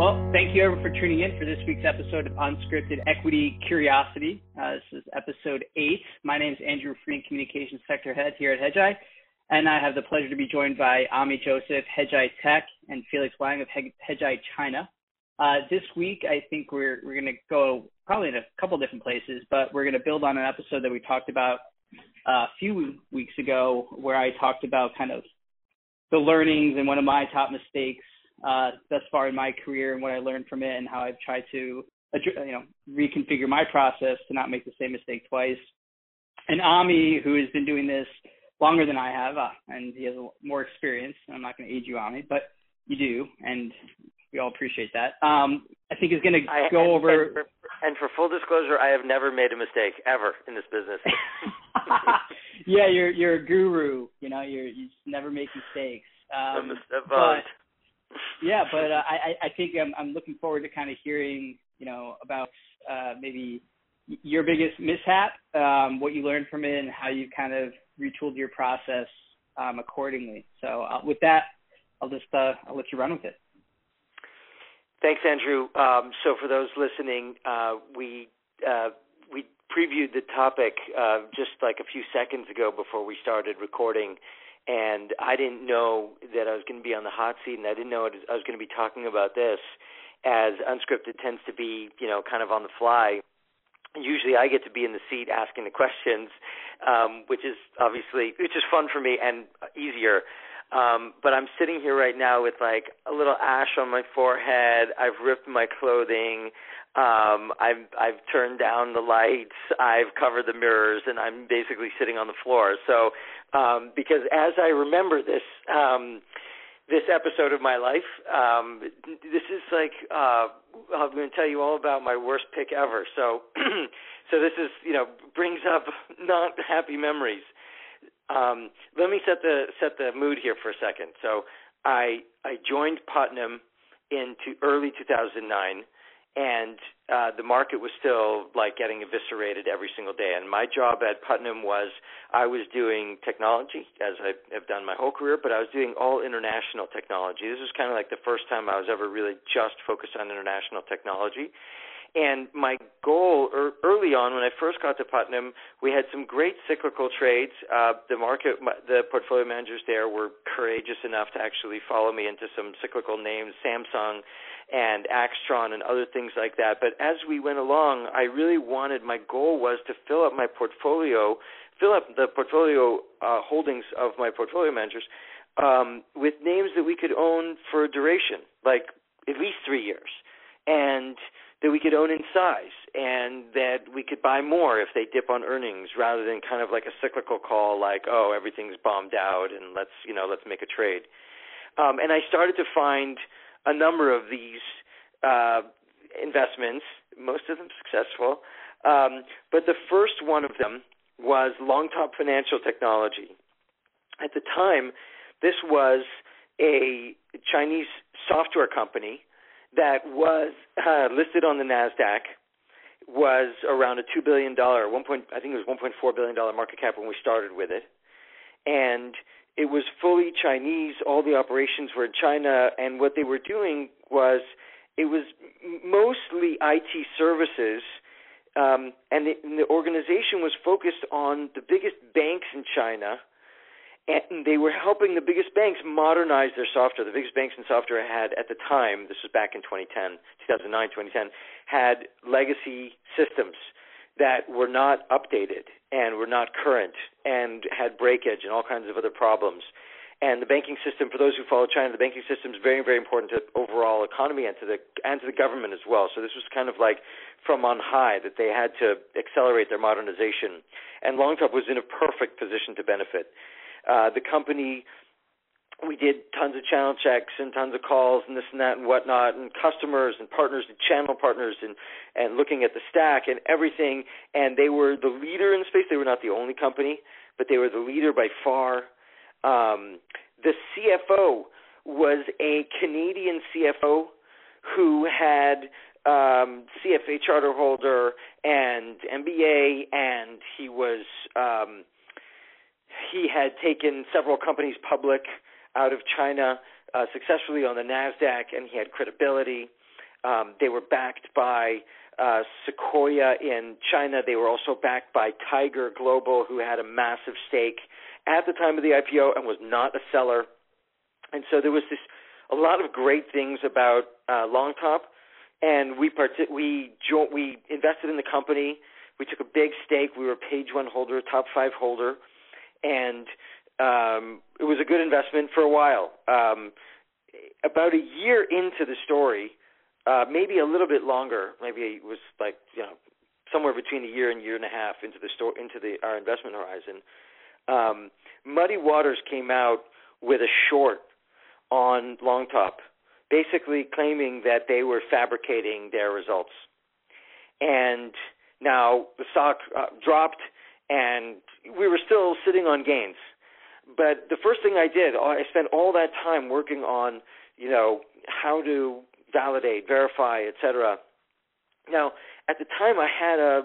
Well, thank you everyone for tuning in for this week's episode of Unscripted Equity Curiosity. Uh, this is episode eight. My name is Andrew Freeman, Communications Sector Head here at Hedgeye, and I have the pleasure to be joined by Ami Joseph, Hedgeye Tech, and Felix Wang of Hedgeye China. Uh, this week, I think we're we're going to go probably in a couple different places, but we're going to build on an episode that we talked about uh, a few weeks ago, where I talked about kind of the learnings and one of my top mistakes uh, thus far in my career and what I learned from it and how I've tried to you know reconfigure my process to not make the same mistake twice. And Ami, who has been doing this longer than I have, uh, and he has more experience. I'm not going to age you, Ami, but you do, and we all appreciate that. Um, I think is going to go and, over. And for, and for full disclosure, I have never made a mistake ever in this business. yeah, you're you're a guru. You know, you're you never make mistakes. Um, but, yeah, but uh, I I think I'm I'm looking forward to kind of hearing you know about uh, maybe your biggest mishap, um, what you learned from it, and how you kind of retooled your process um, accordingly. So uh, with that, I'll just uh, I'll let you run with it. Thanks, Andrew. Um, so for those listening, uh, we uh, we previewed the topic uh, just like a few seconds ago before we started recording and I didn't know that I was going to be on the hot seat, and I didn't know I was going to be talking about this, as unscripted tends to be, you know, kind of on the fly. Usually, I get to be in the seat asking the questions, um, which is obviously which is fun for me and easier. Um, but I'm sitting here right now with like a little ash on my forehead. I've ripped my clothing. Um, I've I've turned down the lights, I've covered the mirrors, and I'm basically sitting on the floor. So, um, because as I remember this um, this episode of my life, um, this is like uh, I'm going to tell you all about my worst pick ever. So, so this is you know brings up not happy memories. Um, let me set the set the mood here for a second. So, I I joined Putnam in early 2009 and uh, the market was still like getting eviscerated every single day. And my job at Putnam was I was doing technology, as I have done my whole career, but I was doing all international technology. This was kind of like the first time I was ever really just focused on international technology. And my goal er, early on, when I first got to Putnam, we had some great cyclical trades. Uh, the market, the portfolio managers there were courageous enough to actually follow me into some cyclical names, Samsung and Aixtron and other things like that. But as we went along, I really wanted, my goal was to fill up my portfolio, fill up the portfolio uh, holdings of my portfolio managers um, with names that we could own for a duration, like at least three years, and that we could own in size, and that we could buy more if they dip on earnings, rather than kind of like a cyclical call, like oh everything's bombed out and let's you know let's make a trade. Um, and I started to find a number of these uh, investments, most of them successful. Um, but the first one of them was Longtop Financial Technology. At the time, this was a Chinese software company that was uh, listed on the Nasdaq. Was around a two billion dollar, one point, I think it was one point four billion dollar market cap when we started with it, and it was fully Chinese. All the operations were in China, and what they were doing was it was mostly IT services, um, and, the, and the organization was focused on the biggest banks in China, and they were helping the biggest banks modernize their software. The biggest banks in software had, at the time, this was back in 2010, 2009, 2010, had legacy systems that were not updated and were not current and had breakage and all kinds of other problems. And the banking system, for those who follow China, the banking system is very, very important to the overall economy and to the and to the government as well. So this was kind of like from on high that they had to accelerate their modernization. And Longtop was in a perfect position to benefit. Uh, the company we did tons of channel checks and tons of calls and this and that and whatnot and customers and partners and channel partners and and looking at the stack and everything and they were the leader in the space. They were not the only company but they were the leader by far. Um the CFO was a Canadian CFO who had um CFA charter holder and MBA and he was um he had taken several companies public out of China uh, successfully on the Nasdaq, and he had credibility. Um, they were backed by uh, Sequoia in China. They were also backed by Tiger Global, who had a massive stake at the time of the IPO and was not a seller. And so there was this a lot of great things about uh, Longtop, and we part- we jo- we invested in the company. We took a big stake. We were page one holder, top five holder, and um, it was a good investment for a while. Um, about a year into the story, uh, maybe a little bit longer, maybe it was like you know somewhere between a year and a year and a half into the store into the our investment horizon. Um, Muddy Waters came out with a short on Longtop, basically claiming that they were fabricating their results. And now the stock uh, dropped, and we were still sitting on gains. But the first thing I did, oh, I spent all that time working on, you know, how to validate, verify, etc. Now, at the time, I had a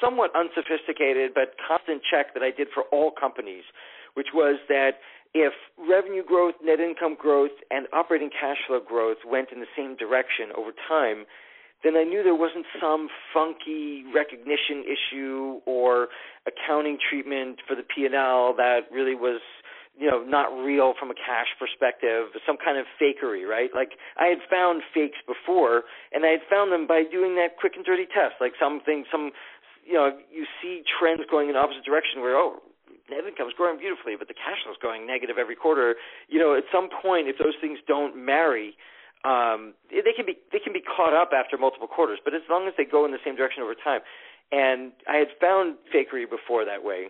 somewhat unsophisticated but constant check that I did for all companies, which was that if revenue growth, net income growth, and operating cash flow growth went in the same direction over time, then I knew there wasn't some funky recognition issue or accounting treatment for the P&L that really was you know not real from a cash perspective some kind of fakery right? Like i had found fakes before and i had found them by doing that quick and dirty test. Like something some you know you see trends going in opposite direction where oh net income is growing beautifully but the cash flow is going negative every quarter. You know at some point if those things don't marry um they can be they can be caught up after multiple quarters but as long as they go in the same direction over time and i had found fakery before that way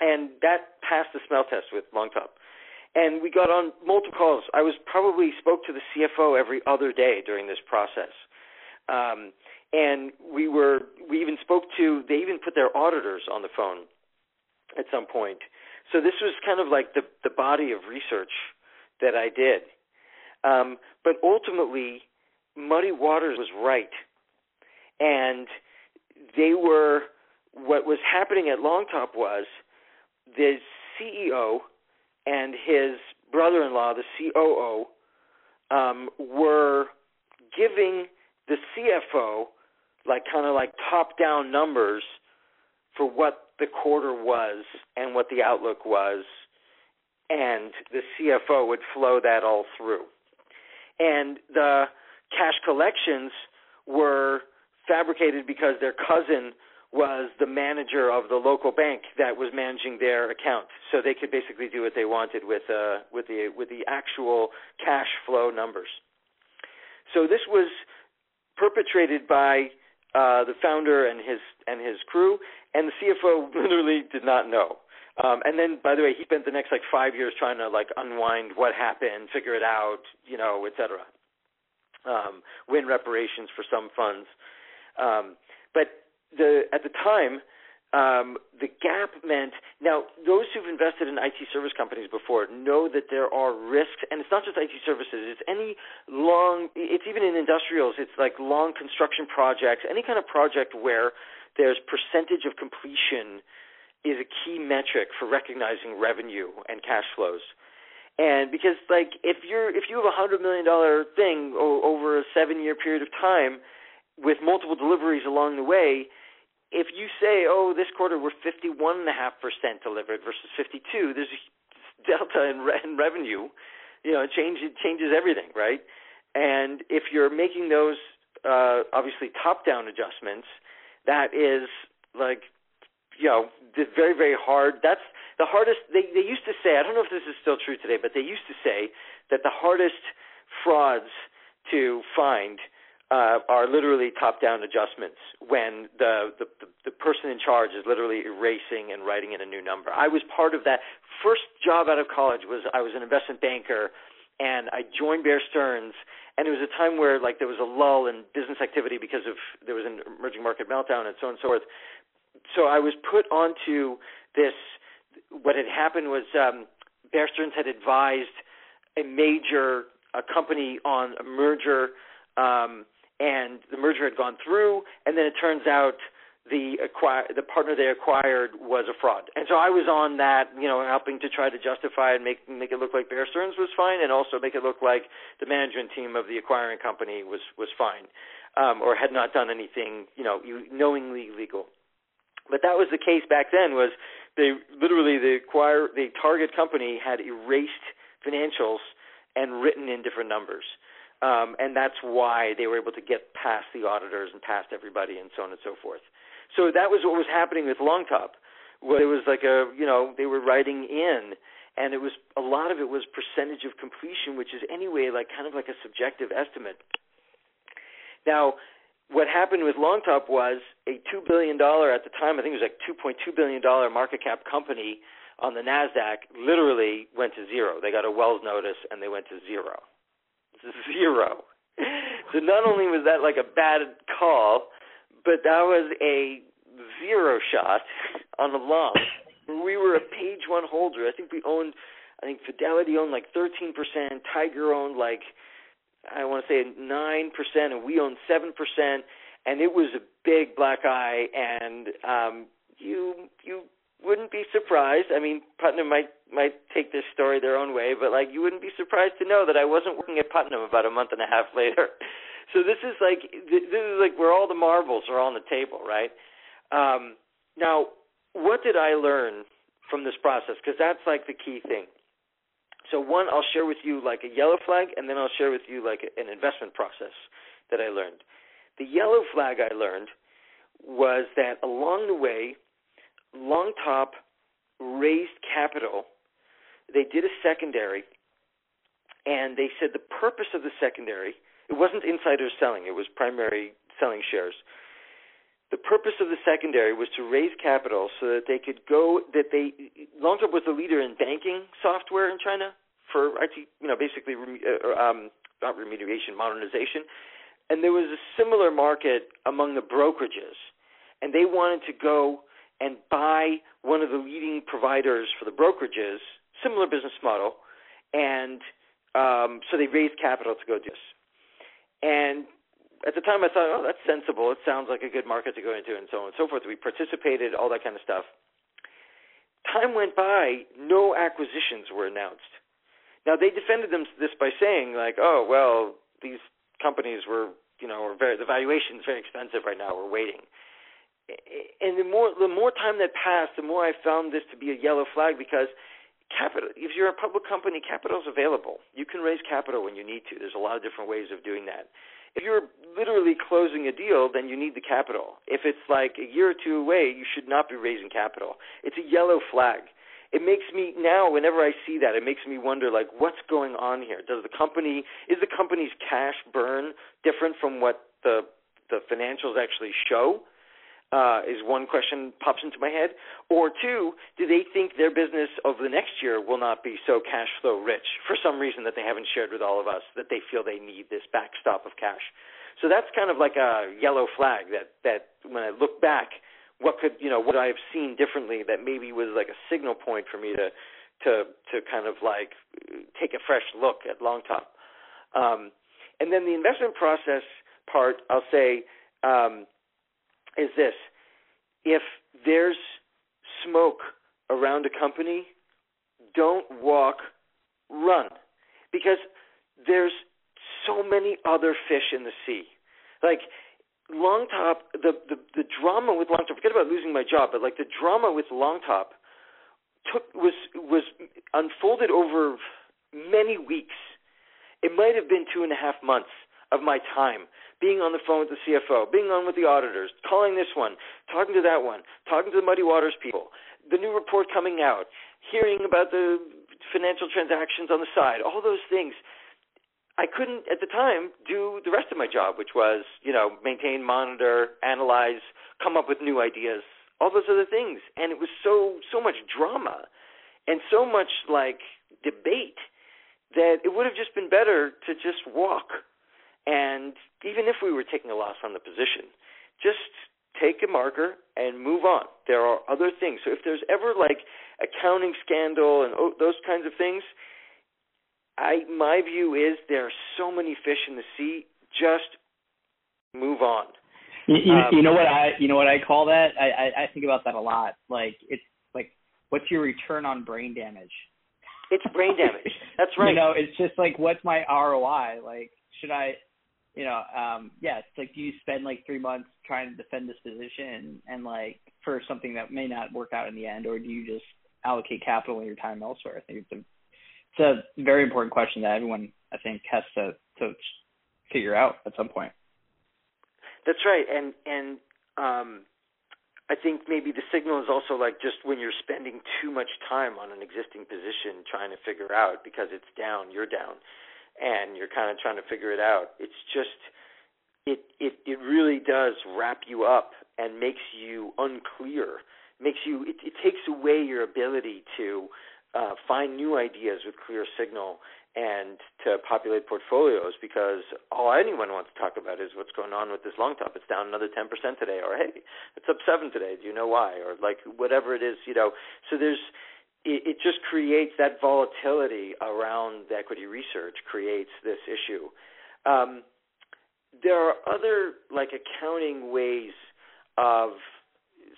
and that passed the smell test with Longtop. And we got on multiple calls. I was probably spoke to the CFO every other day during this process. Um, and we were we even spoke to they even put their auditors on the phone at some point. So this was kind of like the the body of research that I did. Um, but ultimately, Muddy Waters was right, and they were what was happening at Longtop was the CEO and his brother-in-law, the COO, um, were giving the CFO like kind of like top-down numbers for what the quarter was and what the outlook was, and the CFO would flow that all through. And the cash collections were fabricated because their cousin was the manager of the local bank that was managing their account, so they could basically do what they wanted with uh, with the with the actual cash flow numbers. So this was perpetrated by uh, the founder and his and his crew, and the CFO literally did not know. Um, and then, by the way, he spent the next like five years trying to like unwind what happened, figure it out, you know, et cetera. Um, win reparations for some funds. Um, but the at the time um, the gap meant now those who've invested in IT service companies before know that there are risks, and it's not just IT services. It's any long. It's even in industrials. It's like long construction projects. Any kind of project where there's percentage of completion is a key metric for recognizing revenue and cash flows. And because like if you're if you have a hundred million dollar thing o- over a seven year period of time with multiple deliveries along the way if you say, oh, this quarter we're 51.5% delivered versus 52, there's a delta in, re- in revenue. You know, it, change, it changes everything, right? And if you're making those uh, obviously top-down adjustments, that is like, you know, very, very hard. That's the hardest. They they used to say. I don't know if this is still true today, but they used to say that the hardest frauds to find uh, are literally top-down adjustments when the, the the person in charge is literally erasing and writing in a new number. I was part of that. First job out of college was I was an investment banker, and I joined Bear Stearns. And it was a time where like there was a lull in business activity because of there was an emerging market meltdown and so on and so forth. So I was put onto this. What had happened was um, Bear Stearns had advised a major a company on a merger. Um, and the merger had gone through, and then it turns out the acquire the partner they acquired was a fraud. And so I was on that, you know, helping to try to justify and make make it look like Bear Stearns was fine, and also make it look like the management team of the acquiring company was was fine, um, or had not done anything, you know, knowingly illegal. But that was the case back then. Was they literally the acquire the target company had erased financials and written in different numbers. Um, and that's why they were able to get past the auditors and past everybody and so on and so forth. So that was what was happening with Longtop. Well, it was like a, you know, they were writing in, and it was a lot of it was percentage of completion, which is anyway like kind of like a subjective estimate. Now, what happened with Longtop was a two billion dollar at the time, I think it was like two point two billion dollar market cap company on the Nasdaq literally went to zero. They got a Wells notice and they went to zero. Zero. So not only was that like a bad call, but that was a zero shot on the long. We were a page one holder. I think we owned, I think Fidelity owned like 13%, Tiger owned like, I want to say 9%, and we owned 7%. And it was a big black eye, and um, you you wouldn't be surprised. I mean, Putnam might might take this story their own way, but like you wouldn't be surprised to know that I wasn't working at Putnam about a month and a half later. So this is like this is like where all the marbles are on the table, right? Um, now, what did I learn from this process? Because that's like the key thing. So one, I'll share with you like a yellow flag, and then I'll share with you like an investment process that I learned. The yellow flag I learned was that along the way, Longtop raised capital. They did a secondary, and they said the purpose of the secondary it wasn't insider selling, it was primary selling shares. The purpose of the secondary was to raise capital so that they could go that they Longtop was the leader in banking software in China for IT, you know, basically uh, um, not remediation, modernization. And there was a similar market among the brokerages, and they wanted to go and buy one of the leading providers for the brokerages, similar business model, and um, so they raised capital to go do this. And at the time, I thought, oh, that's sensible. It sounds like a good market to go into, and so on and so forth. We participated, all that kind of stuff. Time went by, no acquisitions were announced. Now they defended them this by saying, like, oh, well, these companies were, you know, are very the valuation is very expensive right now. We're waiting. And the more the more time that passed, the more I found this to be a yellow flag because capital if you're a public company capital is available you can raise capital when you need to there's a lot of different ways of doing that if you're literally closing a deal then you need the capital. If it's like a year or two away you should not be raising capital. It's a yellow flag. It makes me now whenever i see that it makes me wonder like what's going on here? Does the company is the company's cash burn different from what the the financials actually show uh, is one question pops into my head. Or two, do they think their business over the next year will not be so cash flow rich for some reason that they haven't shared with all of us that they feel they need this backstop of cash? So that's kind of like a yellow flag that that when I look back, what could you know what I've seen differently that maybe was like a signal point for me to to to kind of like take a fresh look at Longtop. Um, and then the investment process part, I'll say. Um, is this if there's smoke around a company, don't walk, run. Because there's so many other fish in the sea. Like Longtop, the, the the drama with Longtop. Forget about losing my job, but like the drama with Longtop took was was unfolded over many weeks. It might have been two and a half months of my time being on the phone with the CFO, being on with the auditors, calling this one, talking to that one, talking to the Muddy Waters people, the new report coming out, hearing about the financial transactions on the side, all those things. I couldn't at the time do the rest of my job, which was, you know, maintain, monitor, analyze, come up with new ideas, all those other things. And it was so so much drama and so much like debate that it would have just been better to just walk and even if we were taking a loss on the position, just take a marker and move on. There are other things. So if there's ever like accounting scandal and those kinds of things, I my view is there are so many fish in the sea. Just move on. You, you, um, you know what I you know what I call that? I, I I think about that a lot. Like it's like what's your return on brain damage? It's brain damage. That's right. you know, it's just like what's my ROI? Like should I you know, um, yeah, it's like do you spend like three months trying to defend this position and like for something that may not work out in the end, or do you just allocate capital and your time elsewhere? I think it's a it's a very important question that everyone I think has to to figure out at some point. That's right, and and um, I think maybe the signal is also like just when you're spending too much time on an existing position trying to figure out because it's down, you're down and you're kind of trying to figure it out. It's just it it it really does wrap you up and makes you unclear. Makes you it, it takes away your ability to uh, find new ideas with clear signal and to populate portfolios because all anyone wants to talk about is what's going on with this Longtop. It's down another 10% today, or hey, it's up 7 today. Do you know why? Or like whatever it is, you know. So there's it, it just creates that volatility around equity research creates this issue. Um, there are other like accounting ways of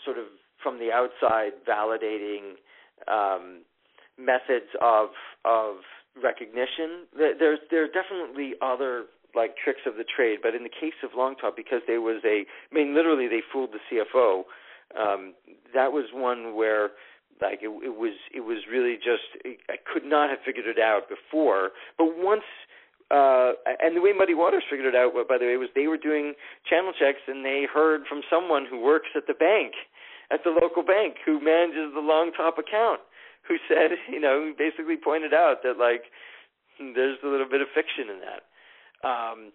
sort of from the outside validating um, methods of of recognition. There's there are definitely other like tricks of the trade, but in the case of Longtop, because there was a, I mean, literally they fooled the CFO. Um, that was one where like it, it was it was really just I could not have figured it out before. But once uh and the way Muddy Waters figured it out by the way was they were doing channel checks and they heard from someone who works at the bank at the local bank who manages the Longtop account who said, you know, basically pointed out that like there's a little bit of fiction in that. Um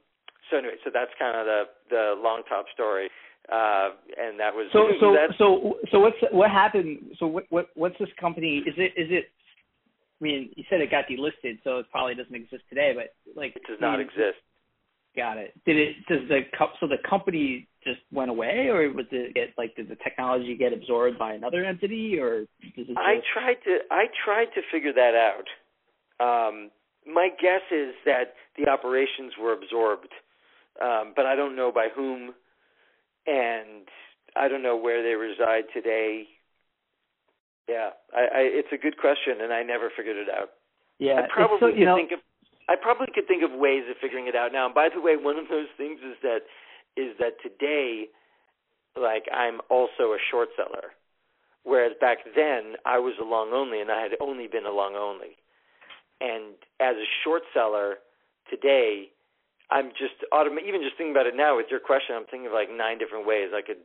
so anyway, so that's kind of the the Longtop story uh, and that was so so so so what's what happened? So what what what's this company? Is it is it? I mean, you said it got delisted, so it probably doesn't exist today. But like, it does not mean, exist. Got it. Did it? Does the so the company just went away, or was it get like did the technology get absorbed by another entity, or does it? I tried to I tried to figure that out. Um, my guess is that the operations were absorbed, um, but I don't know by whom and I don't know where they reside today. Yeah, I, I it's a good question, and I never figured it out. Yeah, I probably so, could know, think of I probably could think of ways of figuring it out now. And by the way, one of those things is that is that today, like I'm also a short seller, whereas back then I was a long only, and I had only been a long only. And as a short seller today, I'm just autom- even just thinking about it now with your question. I'm thinking of like nine different ways I could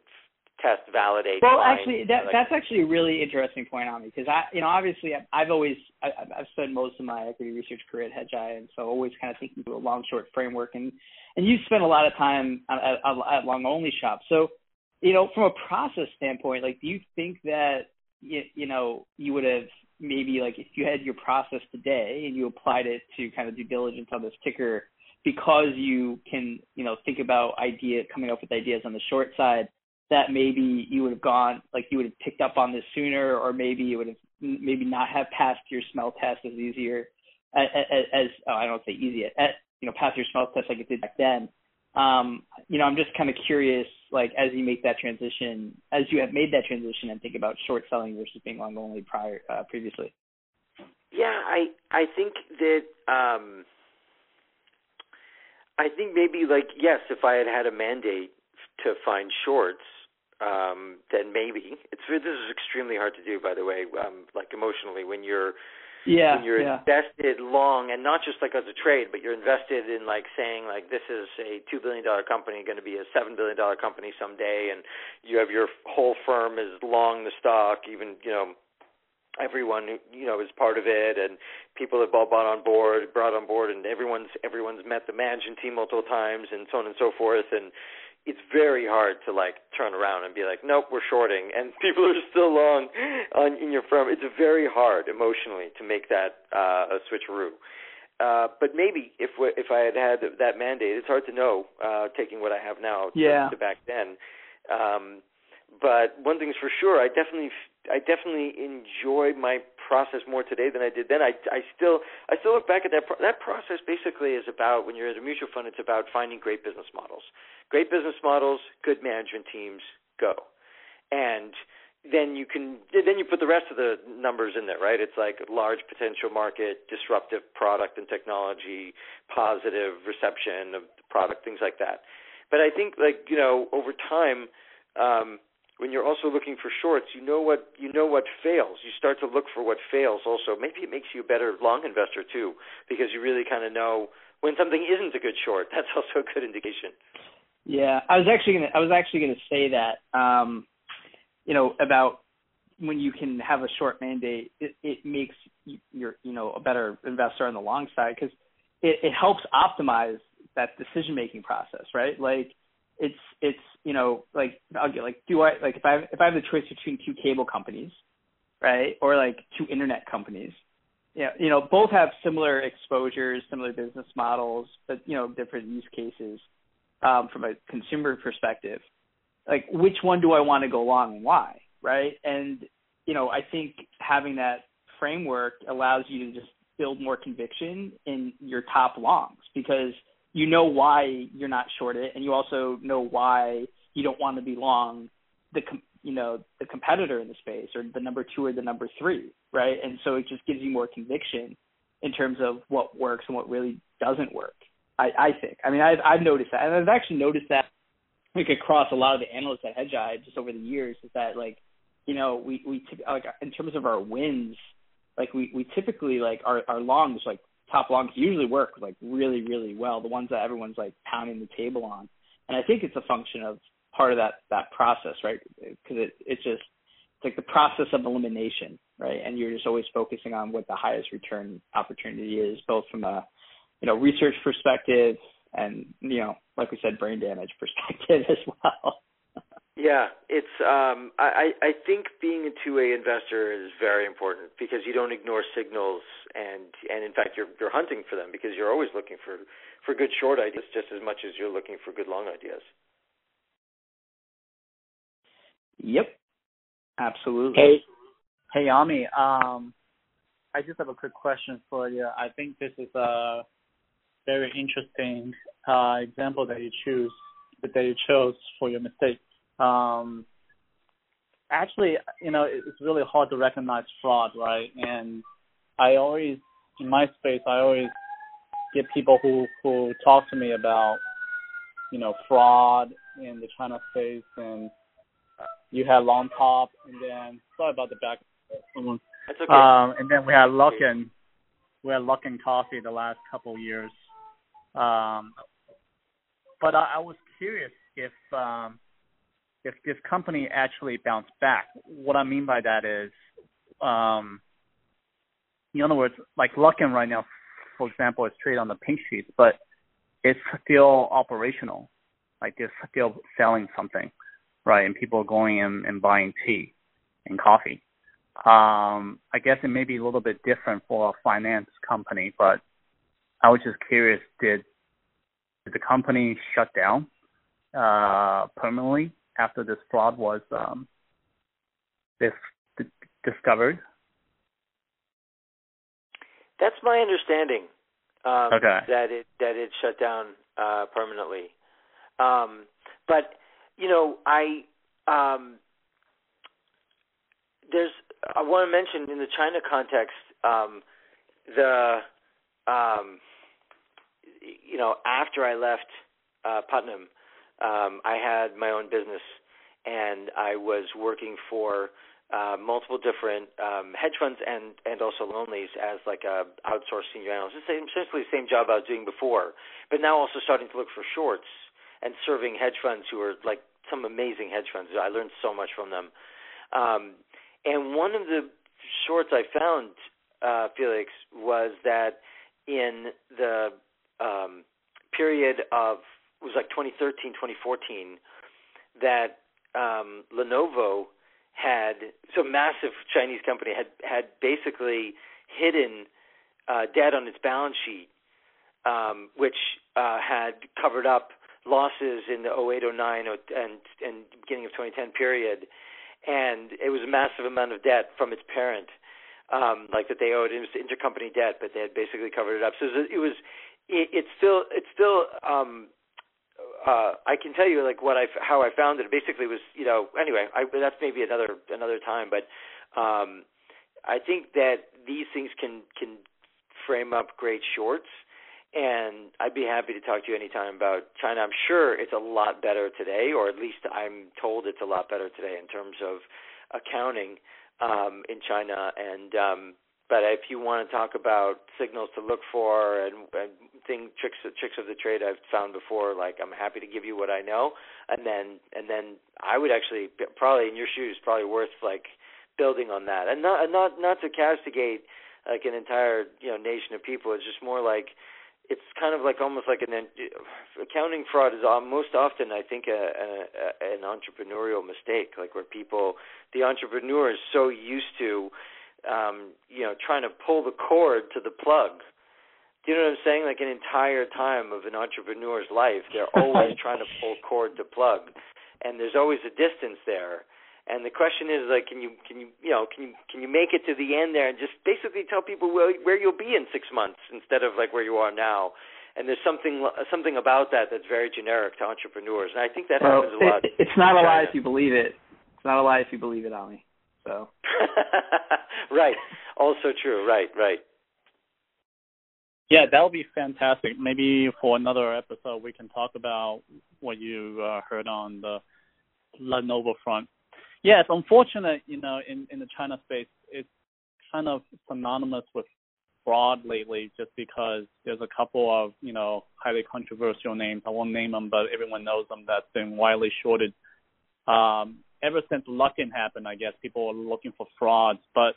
test, validate. Well, find, actually, that like, that's actually a really interesting point on me because I, you know, obviously I've always I, I've spent most of my equity research career at Hedgeye, and so always kind of thinking through a long short framework. And and you spent a lot of time at, at, at long only shops. So, you know, from a process standpoint, like, do you think that you, you know you would have maybe like if you had your process today and you applied it to kind of due diligence on this ticker because you can, you know, think about idea coming up with ideas on the short side, that maybe you would have gone like you would have picked up on this sooner, or maybe you would have maybe not have passed your smell test as easier as, as oh, I don't say easy at you know pass your smell test like it did back then. Um, you know, I'm just kind of curious, like as you make that transition, as you have made that transition and think about short selling versus being long only prior uh, previously. Yeah, I I think that um I think maybe like yes, if I had had a mandate to find shorts, um, then maybe it's this is extremely hard to do. By the way, um, like emotionally when you're yeah, when you're yeah. invested long and not just like as a trade, but you're invested in like saying like this is a two billion dollar company going to be a seven billion dollar company someday, and you have your whole firm is long the stock, even you know everyone you know is part of it and people have all bought on board brought on board and everyone's everyone's met the management team multiple times and so on and so forth and it's very hard to like turn around and be like nope we're shorting and people are still long on in your firm. It's very hard emotionally to make that uh a switcheroo. Uh but maybe if if I had had that mandate it's hard to know uh taking what I have now yeah. to, to back then. Um but one thing's for sure, I definitely I definitely enjoy my process more today than I did then. I I still I still look back at that pro- that process. Basically, is about when you're at a mutual fund. It's about finding great business models, great business models, good management teams. Go, and then you can then you put the rest of the numbers in there, right? It's like large potential market, disruptive product and technology, positive reception of the product, things like that. But I think like you know over time. um when you're also looking for shorts, you know what you know what fails. You start to look for what fails. Also, maybe it makes you a better long investor too, because you really kind of know when something isn't a good short. That's also a good indication. Yeah, I was actually gonna I was actually gonna say that um, you know about when you can have a short mandate, it, it makes you, you're you know a better investor on the long side because it, it helps optimize that decision making process, right? Like it's it's you know like I'll get like do I like if I if I have the choice between two cable companies, right, or like two internet companies, yeah, you know both have similar exposures, similar business models, but you know different use cases um, from a consumer perspective. Like which one do I want to go long and why, right? And you know I think having that framework allows you to just build more conviction in your top longs because you know why you're not short it, and you also know why you don't want to be long the com- you know the competitor in the space or the number two or the number three, right? And so it just gives you more conviction in terms of what works and what really doesn't work. I, I think. I mean, I've I've noticed that, and I've actually noticed that like across a lot of the analysts at Hedgeye just over the years is that like you know we we like in terms of our wins like we we typically like our our longs like top longs usually work like really really well the ones that everyone's like pounding the table on. And i think it's a function of part of that that process right? Because it it's just it's like the process of elimination right? And you're just always focusing on what the highest return opportunity is both from a you know research perspective and you know like we said brain damage perspective as well yeah, it's um I I think being a two-way investor is very important because you don't ignore signals and and in fact you're you're hunting for them because you're always looking for for good short ideas just as much as you're looking for good long ideas. Yep. Absolutely. Hey hey Ami, um I just have a quick question for you. I think this is a very interesting uh example that you choose that you chose for your mistake um, actually, you know, it's really hard to recognize fraud, right? And I always, in my space, I always get people who who talk to me about, you know, fraud in the China space, and you had Longtop, and then sorry about the back. Someone, That's okay. Um, and then we had Luckin, we had Luckin Coffee the last couple of years. Um, but I, I was curious if um, if this company actually bounced back. What I mean by that is, um, in other words, like Luckin right now, for example, is traded on the pink sheets, but it's still operational. Like they're still selling something, right? And people are going in and buying tea and coffee. Um, I guess it may be a little bit different for a finance company, but I was just curious, did did the company shut down uh, permanently after this fraud was um, discovered? That's my understanding. Um, okay. That it that it shut down uh, permanently. Um, but you know, I um, there's I want to mention in the China context um, the um, you know after I left uh, Putnam, um, I had my own business and I was working for uh, multiple different um, hedge funds and and also long-onlys as like a outsourced senior analyst. It's essentially the same job I was doing before, but now also starting to look for shorts and serving hedge funds who are like some amazing hedge funds. I learned so much from them. Um, and one of the shorts I found, uh, Felix, was that in the um, period of it was like 2013, 2014, that um, Lenovo had so massive Chinese company had had basically hidden uh, debt on its balance sheet, um, which uh, had covered up losses in the 08, 09, and and beginning of 2010 period, and it was a massive amount of debt from its parent. um, like that they owed it was intercompany debt, but they had basically covered it up. So it was, it, it's still, it's still. um uh I can tell you like what I how I found it. basically was you know anyway I that's maybe another another time but um I think that these things can can frame up great shorts and I'd be happy to talk to you anytime about China. I'm sure it's a lot better today, or at least I'm told it's a lot better today in terms of accounting um, in China. And um, but if you want to talk about signals to look for and, and thing tricks tricks of the trade I've found before, like I'm happy to give you what I know, and then and then I would actually probably in your shoes probably worth like building on that, and not not not to castigate like an entire you know nation of people. It's just more like it's kind of like almost like an accounting fraud is most often I think a, a, an entrepreneurial mistake, like where people the entrepreneur is so used to um, you know trying to pull the cord to the plug. Do you know what I'm saying? Like an entire time of an entrepreneur's life, they're always trying to pull cord to plug, and there's always a distance there and the question is like, can you can you you know can you can you make it to the end there and just basically tell people where where you'll be in six months instead of like where you are now? And there's something something about that that's very generic to entrepreneurs, and I think that well, happens a lot. It, it's not a lie if you believe it. It's not a lie if you believe it, Ali. So. right. Also true. Right. Right. Yeah, that would be fantastic. Maybe for another episode, we can talk about what you uh, heard on the Lenovo front. Yeah, it's unfortunate, you know, in in the China space, it's kind of synonymous with fraud lately, just because there's a couple of you know highly controversial names. I won't name them, but everyone knows them. That's been widely shorted. Um, ever since Luckin happened, I guess people are looking for frauds. But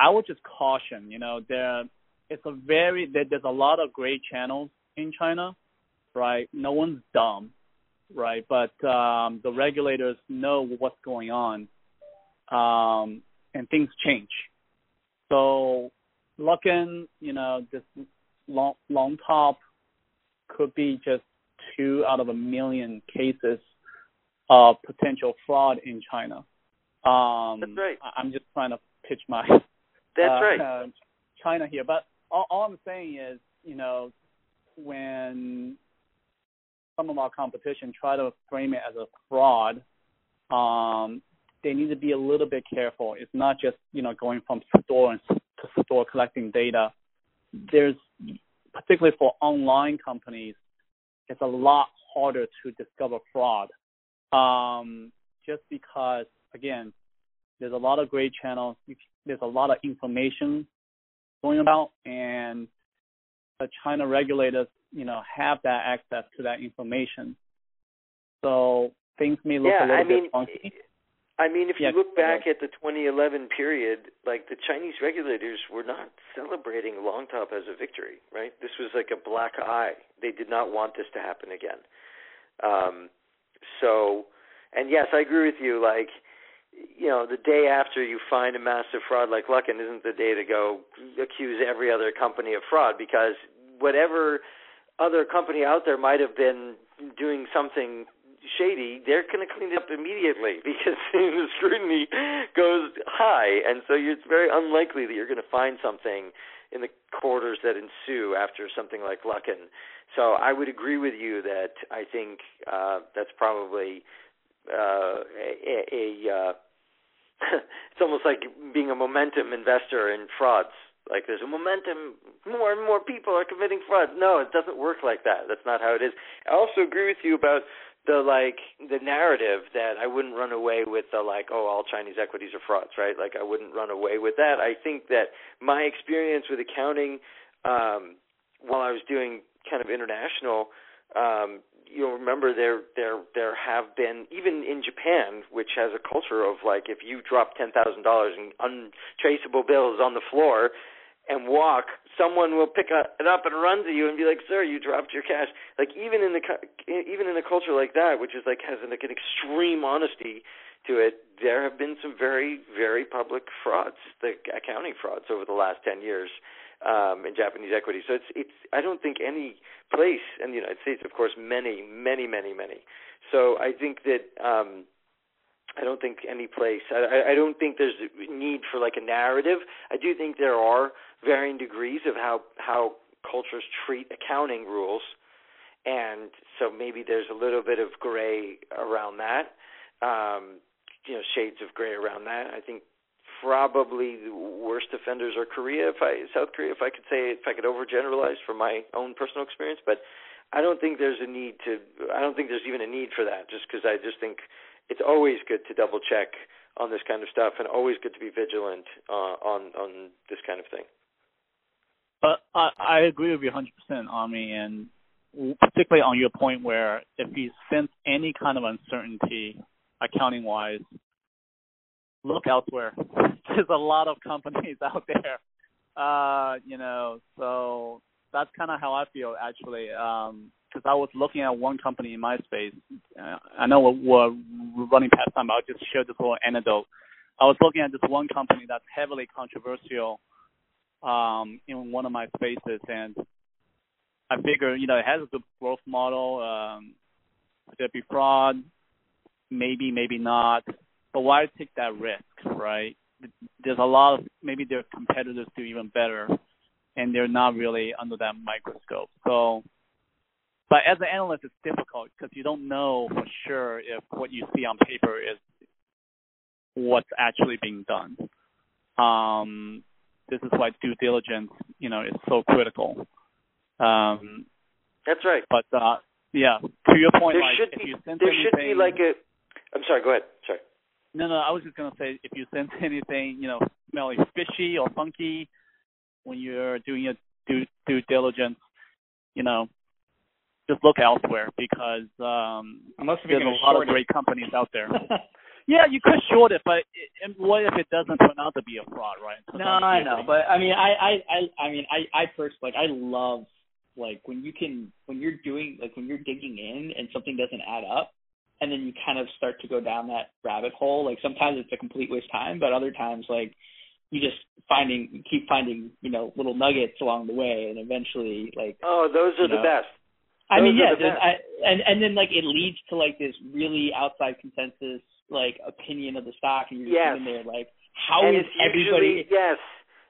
I would just caution, you know, there it's a very there's a lot of great channels in China, right? No one's dumb right? But um, the regulators know what's going on, um, and things change. So, looking, you know, this long Longtop could be just two out of a million cases of potential fraud in China. Um, That's right. I'm just trying to pitch my That's uh, right. Uh, China here, but all, all I'm saying is, you know, when some of our competition try to frame it as a fraud, um, they need to be a little bit careful. It's not just you know going from store to store collecting data. There's particularly for online companies, it's a lot harder to discover fraud. Um, just because again, there's a lot of great channels. There's a lot of information going about, and the China regulators you know have that access to that information. So things may look yeah, a little I bit mean, funky. I mean, if yeah, you look back at the 2011 period, like the Chinese regulators were not celebrating Longtop as a victory, right? This was like a black eye. They did not want this to happen again. Um, so, and yes, I agree with you. Like, you know, the day after you find a massive fraud like Luckin isn't the day to go accuse every other company of fraud because whatever other company out there might have been doing something shady, they're going to clean it up immediately because the scrutiny goes high, and so it's very unlikely that you're going to find something in the quarters that ensue after something like Luckin. So I would agree with you that I think uh, that's probably uh, a, a uh, it's almost like being a momentum investor in frauds. Like there's a momentum more and more people are committing fraud. No it doesn't work like that. That's not how it is. I also agree with you about the like the narrative that i wouldn't run away with the like oh all chinese equities are frauds right? Like i wouldn't run away with that. I think that my experience with accounting um while i was doing kind of international um you'll remember there there there have been even in Japan, which has a culture of like if you drop ten thousand dollars in untraceable bills on the floor, and walk, someone will pick it up and run to you and be like, "Sir, you dropped your cash." Like even in the even in a culture like that, which is like has like an extreme honesty to it, there have been some very very public frauds, the accounting frauds over the last ten years um, in Japanese equity. So it's it's I don't think any place in the United States, of course, many many many many. So I think that. um I don't think any place. I, I don't think there's a need for like a narrative. I do think there are varying degrees of how how cultures treat accounting rules, and so maybe there's a little bit of gray around that. Um, you know, shades of gray around that. I think probably the worst offenders are Korea, if I South Korea, if I could say if I could overgeneralize from my own personal experience, but I don't think there's a need to. I don't think there's even a need for that, just because I just think it's always good to double check on this kind of stuff, and always good to be vigilant uh, on on this kind of thing. But I, I agree with you 100%, Ami, and particularly on your point where if you sense any kind of uncertainty accounting wise, look elsewhere. There's a lot of companies out there. Uh, you know, so that's kind of how I feel actually. Um, because I was looking at one company in my space. Uh, I know we're, we're running past time, but I'll just share this little anecdote. I was looking at this one company that's heavily controversial um, in one of my spaces, and I figure, you know, it has a good growth model. Um, could there be fraud? Maybe, maybe not. But why take that risk, right? There's a lot of maybe their competitors do even better, and they're not really under that microscope. So, but as an analyst, it's difficult because you don't know for sure if what you see on paper is what's actually being done. Um, this is why due diligence, you know, is so critical. Um, That's right. But uh, yeah, to your point, there like should be, there anything, should be like a. I'm sorry. Go ahead. No, no, I was just gonna say if you sense anything, you know, smelling fishy or funky when you're doing your due due diligence, you know, just look elsewhere because um Unless there's a lot of great companies out there. Yeah, you could short it, but it, what if it doesn't turn out to be a fraud, right? No, I know, but I mean, I, I, I, I mean, I, I personally, like, I love like when you can, when you're doing, like, when you're digging in and something doesn't add up, and then you kind of start to go down that rabbit hole. Like sometimes it's a complete waste of time, but other times, like, you just finding, you keep finding, you know, little nuggets along the way, and eventually, like, oh, those are the know, best. I mean, yeah, the. I, and and then like it leads to like this really outside consensus like opinion of the stock, and you're just Yes. sitting there like, how and is everybody? usually yes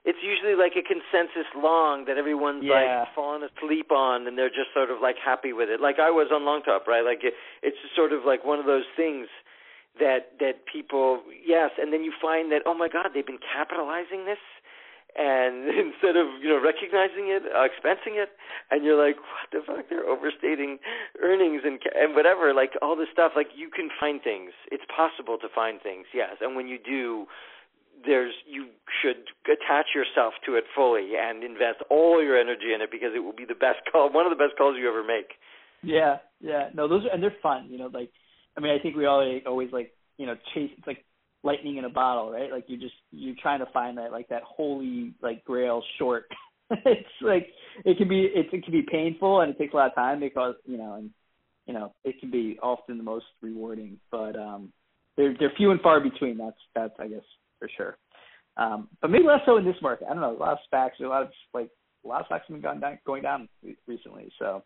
it's usually like a consensus long that everyone's Yeah. like fallen asleep on and they're just sort of like happy with it. Like i was on Longtop right? Like it, it's just sort of like one of those things that that people yes and then you find that oh my god they've been capitalizing this and instead of you know recognizing it uh, expensing it and you're like what the fuck? They're overstating earnings and ca- and whatever like all this stuff. Like you can find things. It's possible to find things yes. And when you do there's you should attach yourself to it fully and invest all your energy in it because it will be the best call one of the best calls you ever make Yeah, yeah. No, those are and they're fun. You know, like I mean, I think we all always like you know chase. It's like lightning in a bottle, right? Like you just you're trying to find that like that holy like grail short. it's like it can be it, it can be painful and it takes a lot of time because you know and you know it can be often the most rewarding, but um they're they're few and far between. That's that's I guess for sure. Um, but maybe less so in this market. I don't know. A lot of SPACs, a lot of like a lot of SPACs have been going down, going down recently. So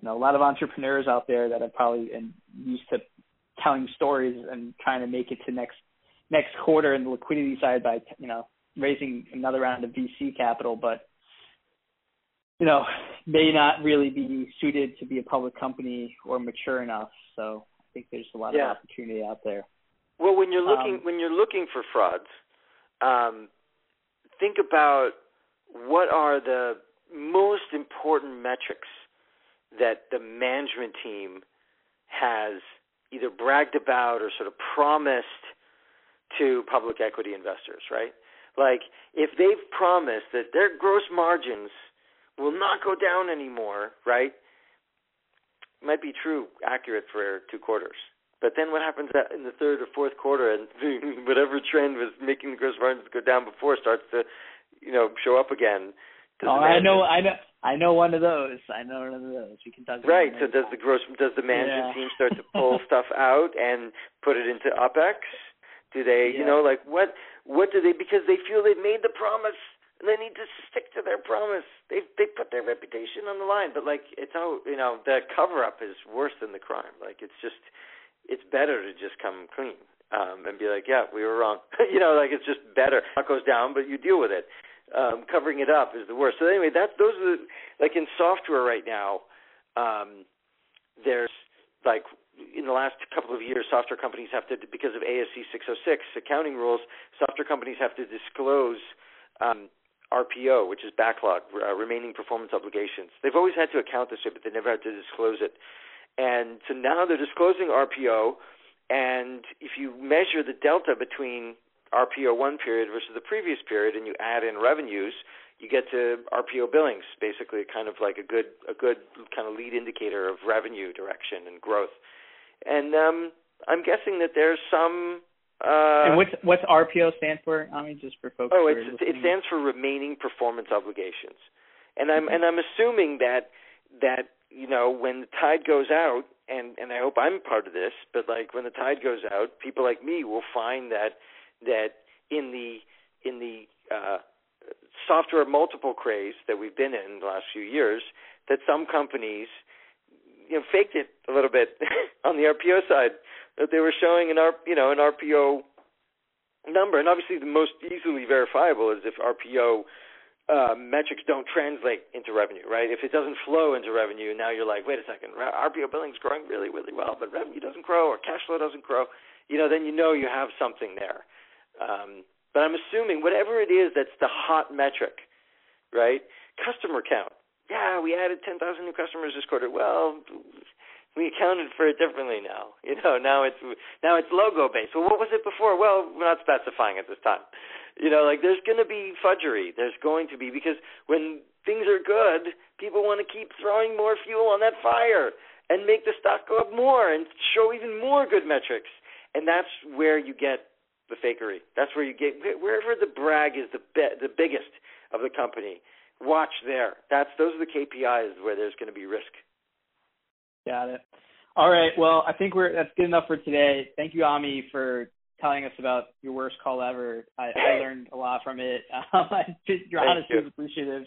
you know, a lot of entrepreneurs out there that have probably and used to telling stories and trying to make it to next next quarter in the liquidity side by you know raising another round of VC capital, but you know may not really be suited to be a public company or mature enough. So I think there's a lot Yeah. of opportunity out there. Well, when you're looking Um, when you're looking for frauds, um, think about what are the most important metrics that the management team has either bragged about or sort of promised to public equity investors, right? Like if they've promised that their gross margins will not go down anymore, right? Might be true, accurate for two quarters. But then what happens in the third or fourth quarter, and whatever trend was making the gross margins go down before starts to, you know, show up again. Does Oh, I know, I know, I know one of those. I know one of those. We can talk. about Right. So does the gross does the management Yeah. team start to pull stuff out and put it into OpEx? Do they, you know, like what what do they because they feel they've made the promise and they need to stick to their promise. They they put their reputation on the line, but like it's all you know, the cover up is worse than the crime. Like it's just it's better to just come clean. um, and be like, yeah, we were wrong. you know, like it's just better. It goes down, but you deal with it. Um, covering it up is the worst. So anyway, that's those are the, like in software right now. Um, there's like in the last couple of years, software companies have to because of ASC 606 accounting rules. Software companies have to disclose um, RPO, which is backlog, uh, remaining performance obligations. They've always had to account this way, but they never had to disclose it. And so now they're disclosing RPO, and if you measure the delta between RPO one period versus the previous period, and you add in revenues, you get to RPO billings, basically kind of like a good a good kind of lead indicator of revenue direction and growth. And um, I'm guessing that there's some uh, and what's what's RPO stand for? I mean, just for folks. Oh, it's, it stands for remaining performance obligations, and I'm and I'm assuming that that you know when the tide goes out, and and I hope I'm part of this, but like when the tide goes out, people like me will find that that in the in the uh, software multiple craze that we've been in the last few years, that some companies you know faked it a little bit on the RPO side that they were showing an R, you know, an RPO number, and obviously the most easily verifiable is if RPO uh, metrics don't translate into revenue, right? If it doesn't flow into revenue, now you're like, wait a second, RPO billing's growing really, really well, but revenue doesn't grow or cash flow doesn't grow. You know, then you know you have something there. Um, but I'm assuming whatever it is that's the hot metric, right? Customer count. Yeah, we added 10,000 new customers this quarter. Well, we accounted for it differently now. You know, now it's now it's logo based. Well, what was it before? Well, we're not specifying at this time. You know, like there's going to be fudgery. There's going to be because when things are good, people want to keep throwing more fuel on that fire and make the stock go up more and show even more good metrics. And that's where you get the fakery. That's where you get wherever the brag is the be, the biggest of the company. Watch there. That's those are the KPIs where there's going to be risk. Got it. All right. Well, I think we're that's good enough for today. Thank you, Ami, for telling us about your worst call ever. I, I learned a lot from it. Um, just, your honesty is appreciative.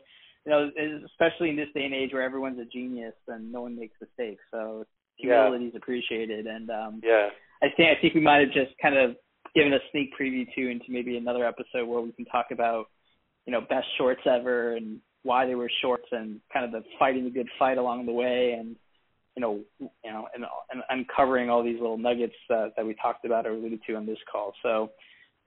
You know, especially in this day and age where everyone's a genius and no one makes mistakes. So humility is yeah. appreciated. And um, yeah, I think I think we might have just kind of given a sneak preview too into maybe another episode where we can talk about you know best shorts ever and why they were shorts and kind of the fighting the good fight along the way and you know, you know, and, and uncovering all these little nuggets uh, that we talked about or alluded to on this call. So,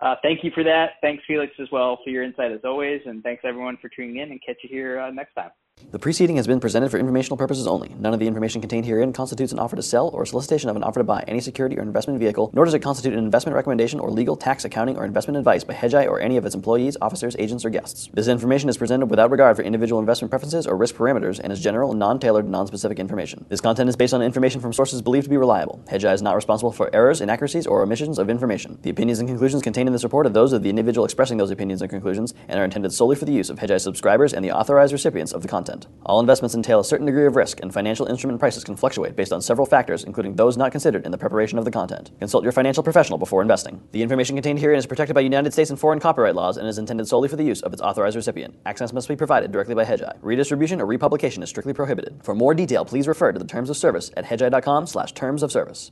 uh, thank you for that. Thanks, Felix, as well for your insight as always, and thanks everyone for tuning in. And catch you here uh, next time. The preceding has been presented for informational purposes only. None of the information contained herein constitutes an offer to sell or solicitation of an offer to buy any security or investment vehicle, nor does it constitute an investment recommendation or legal, tax, accounting, or investment advice by Hedgeye or any of its employees, officers, agents, or guests. This information is presented without regard for individual investment preferences or risk parameters and is general, non-tailored, non-specific information. This content is based on information from sources believed to be reliable. Hedgeye is not responsible for errors, inaccuracies, or omissions of information. The opinions and conclusions contained in this report are those of the individual expressing those opinions and conclusions and are intended solely for the use of Hedgeye subscribers and the authorized recipients of the content. All investments entail a certain degree of risk, and financial instrument prices can fluctuate based on several factors, including those not considered in the preparation of the content. Consult your financial professional before investing. The information contained herein is protected by United States and foreign copyright laws and is intended solely for the use of its authorized recipient. Access must be provided directly by Hedgeye. Redistribution or republication is strictly prohibited. For more detail, please refer to the terms of service at hedgeye.com slash terms of service.